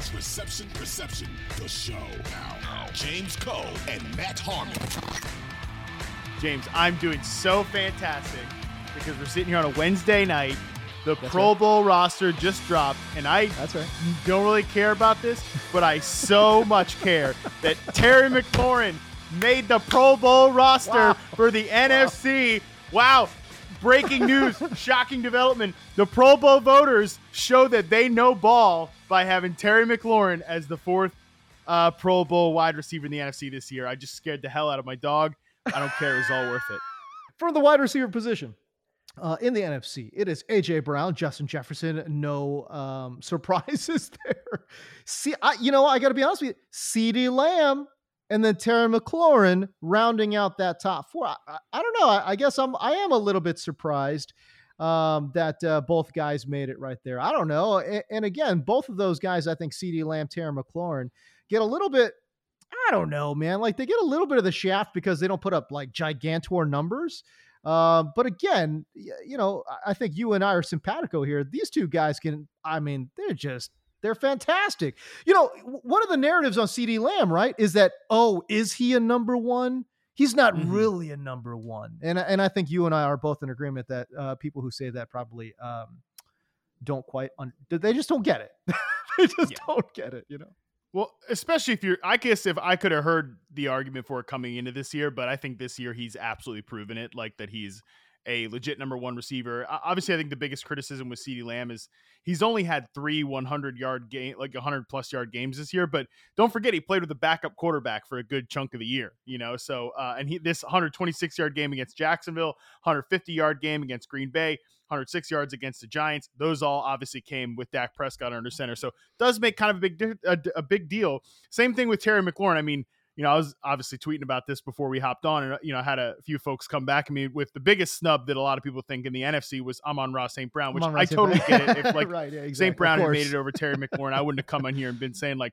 This is Reception Perception, the show. Now, James Koh and Matt Harmon. James, I'm doing so fantastic because we're sitting here on a Wednesday night. The That's Pro right. Bowl roster just dropped, and I That's right. don't really care about this, but I so much care that Terry McLaurin made the Pro Bowl roster Wow. for the NFC. Wow. Breaking news, shocking development. The Pro Bowl voters show that they know ball by having Terry McLaurin as the fourth uh, Pro Bowl wide receiver in the NFC this year. I just scared the hell out of my dog. I don't care. It's all worth it. For the wide receiver position uh, in the NFC, it is AJ Brown, Justin Jefferson. No um, surprises there. See, I, you know, I got to be honest with you. CeeDee Lamb and then Terry McLaurin rounding out that top four. I, I, I don't know. I, I guess I'm I am a little bit surprised um, that uh, both guys made it right there. I don't know. And, and again, both of those guys, I think CeeDee Lamb, Terry McLaurin, get a little bit. I don't know, man. Like they get a little bit of the shaft because they don't put up like gigantor numbers. Uh, but again, you know, I- I think you and I are simpatico here. These two guys can. I mean, they're just they're fantastic. You know, one of the narratives on CeeDee Lamb, right, is that oh, is he a number one? He's not Mhm. really a number one, and I- and I think you and I are both in agreement that uh, people who say that probably um, don't quite. Un- they just don't get it. they just Yeah. don't get it. You know. Well, especially if you're, I guess if I could have heard the argument for it coming into this year, but I think this year he's absolutely proven it, like that he's a legit number one receiver. Obviously, I think the biggest criticism with CeeDee Lamb is he's only had three 100 yard game, like 100 plus yard games this year. But don't forget, he played with a backup quarterback for a good chunk of the year, you know. So, uh, and he this 126 yard game against Jacksonville, 150 yard game against Green Bay. 106 yards against the Giants. Those all obviously came with Dak Prescott under center. So does make kind of a big a, a big deal. Same thing with Terry McLaurin. I mean, you know, I was obviously tweeting about this before we hopped on, and uh, you know, I had a few folks come back at me with the biggest snub that a lot of people think in the NFC was Amon-Ra St. Brown, which I totally get it. If like right, yeah, exactly. St. Brown had made it over Terry McLaurin, I wouldn't have come on here and been saying like,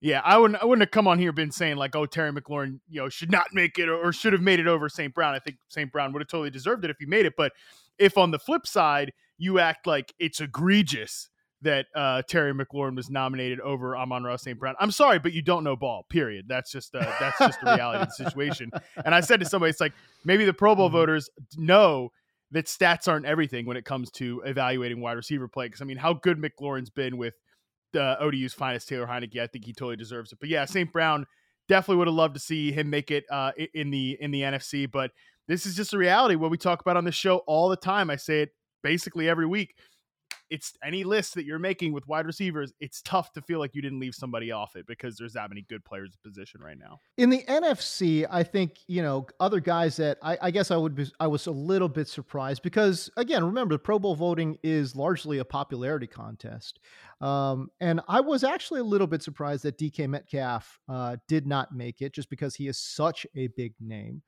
yeah, I wouldn't I wouldn't have come on here been saying like, oh, Terry McLaurin, you know, should not make it or should have made it over St. Brown. I think St. Brown would have totally deserved it if he made it. But if on the flip side you act like it's egregious that uh, Terry McLaurin was nominated over Amon-Ra St. Brown. I'm sorry, but you don't know ball. Period. That's just uh, that's just the reality of the situation. And I said to somebody, it's like maybe the Pro Bowl Mhm. voters know that stats aren't everything when it comes to evaluating wide receiver play. Because I mean, how good McLaurin's been with the ODU's finest Taylor Heinicke, I think he totally deserves it. But yeah, St. Brown definitely would have loved to see him make it uh, in the in the NFC. But this is just a reality. What we talk about on the show all the time. I say it basically every week. It's any list that you're making with wide receivers. It's tough to feel like you didn't leave somebody off it because there's that many good players in position right now. in the NFC, I think you know other guys that I, I guess I would be, I was a little bit surprised because again, remember the Pro Bowl voting is largely a popularity contest, um, and I was actually a little bit surprised that DK Metcalf uh, did not make it just because he is such a big name.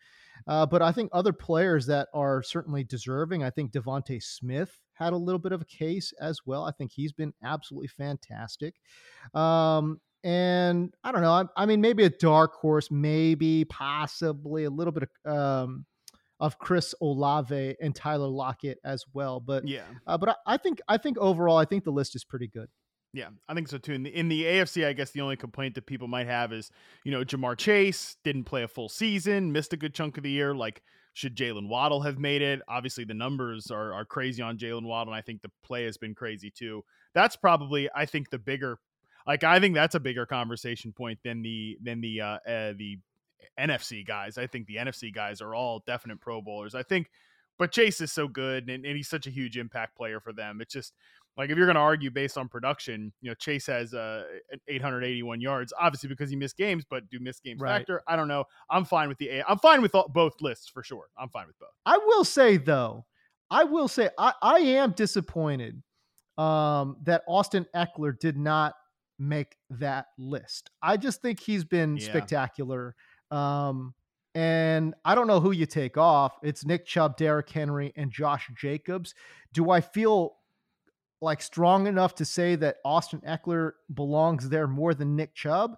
Uh, but I think other players that are certainly deserving. I think DeVonta Smith had a little bit of a case as well. I think he's been absolutely fantastic. Um, and I don't know. I, I mean, maybe a dark horse, maybe possibly a little bit of um, of Chris Olave and Tyler Lockett as well. But Yeah. uh, but I, I think I think overall, I think the list is pretty good. Yeah, I think so too. In the, in the AFC, I guess the only complaint that people might have is, you know, Ja'Marr Chase didn't play a full season, missed a good chunk of the year. Like should Jalen Waddle have made it? Obviously, the numbers are are crazy on Jalen Waddle, and I think the play has been crazy too. That's probably, I think, the bigger, like I think that's a bigger conversation point than the than the uh, uh the NFC guys. I think the NFC guys are all definite Pro Bowlers. I think, but Chase is so good and, and he's such a huge impact player for them. It's just like if you're going to argue based on production, you know, Chase has uh 881 yards, obviously because he missed games, but do missed games right. factor? I don't know. I'm fine with the A. I'm fine with all, both lists for sure. I'm fine with both. I will say though, I will say I, I am disappointed um, that Austin Ekeler did not make that list. I just think he's been yeah. spectacular. Um, and I don't know who you take off. It's Nick Chubb, Derrick Henry, and Josh Jacobs. Do I feel like strong enough to say that Austin Ekeler belongs there more than Nick Chubb?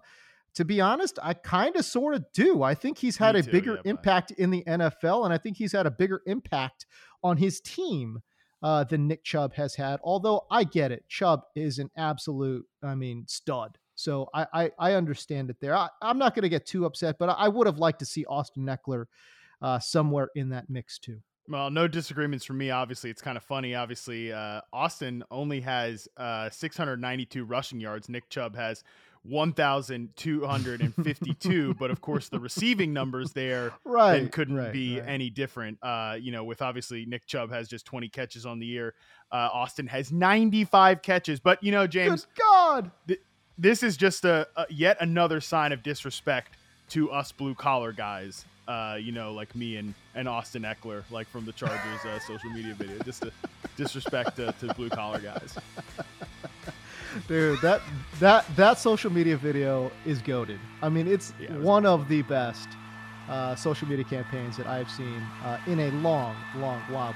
To be honest, I kind of sort of do. I think he's had Me a too, bigger yeah, impact in the NFL, and I think he's had a bigger impact on his team uh, than Nick Chubb has had. Although I get it, Chubb is an absolute, I mean, stud. So I I, I understand it there. I, am not going to get too upset, but I, would have liked to see Austin Ekeler uh, somewhere in that mix too. Well, no disagreements from me. Obviously, it's kind of funny. Obviously, uh, Austin only has uh, 692 rushing yards. Nick Chubb has 1,252. but of course, the receiving numbers there right, couldn't right, be right. any different. Uh, you know, with obviously Nick Chubb has just 20 catches on the year. Uh, Austin has 95 catches. But you know, James, Good God, th- this is just a, a, yet another sign of disrespect to us blue collar guys. Uh, you know, like me and, and Austin Ekeler, like from the Chargers uh, social media video, just to disrespect to, to blue collar guys. Dude, that that that social media video is goaded. I mean, it's yeah, it one of the best uh, social media campaigns that I've seen uh, in a long, long while.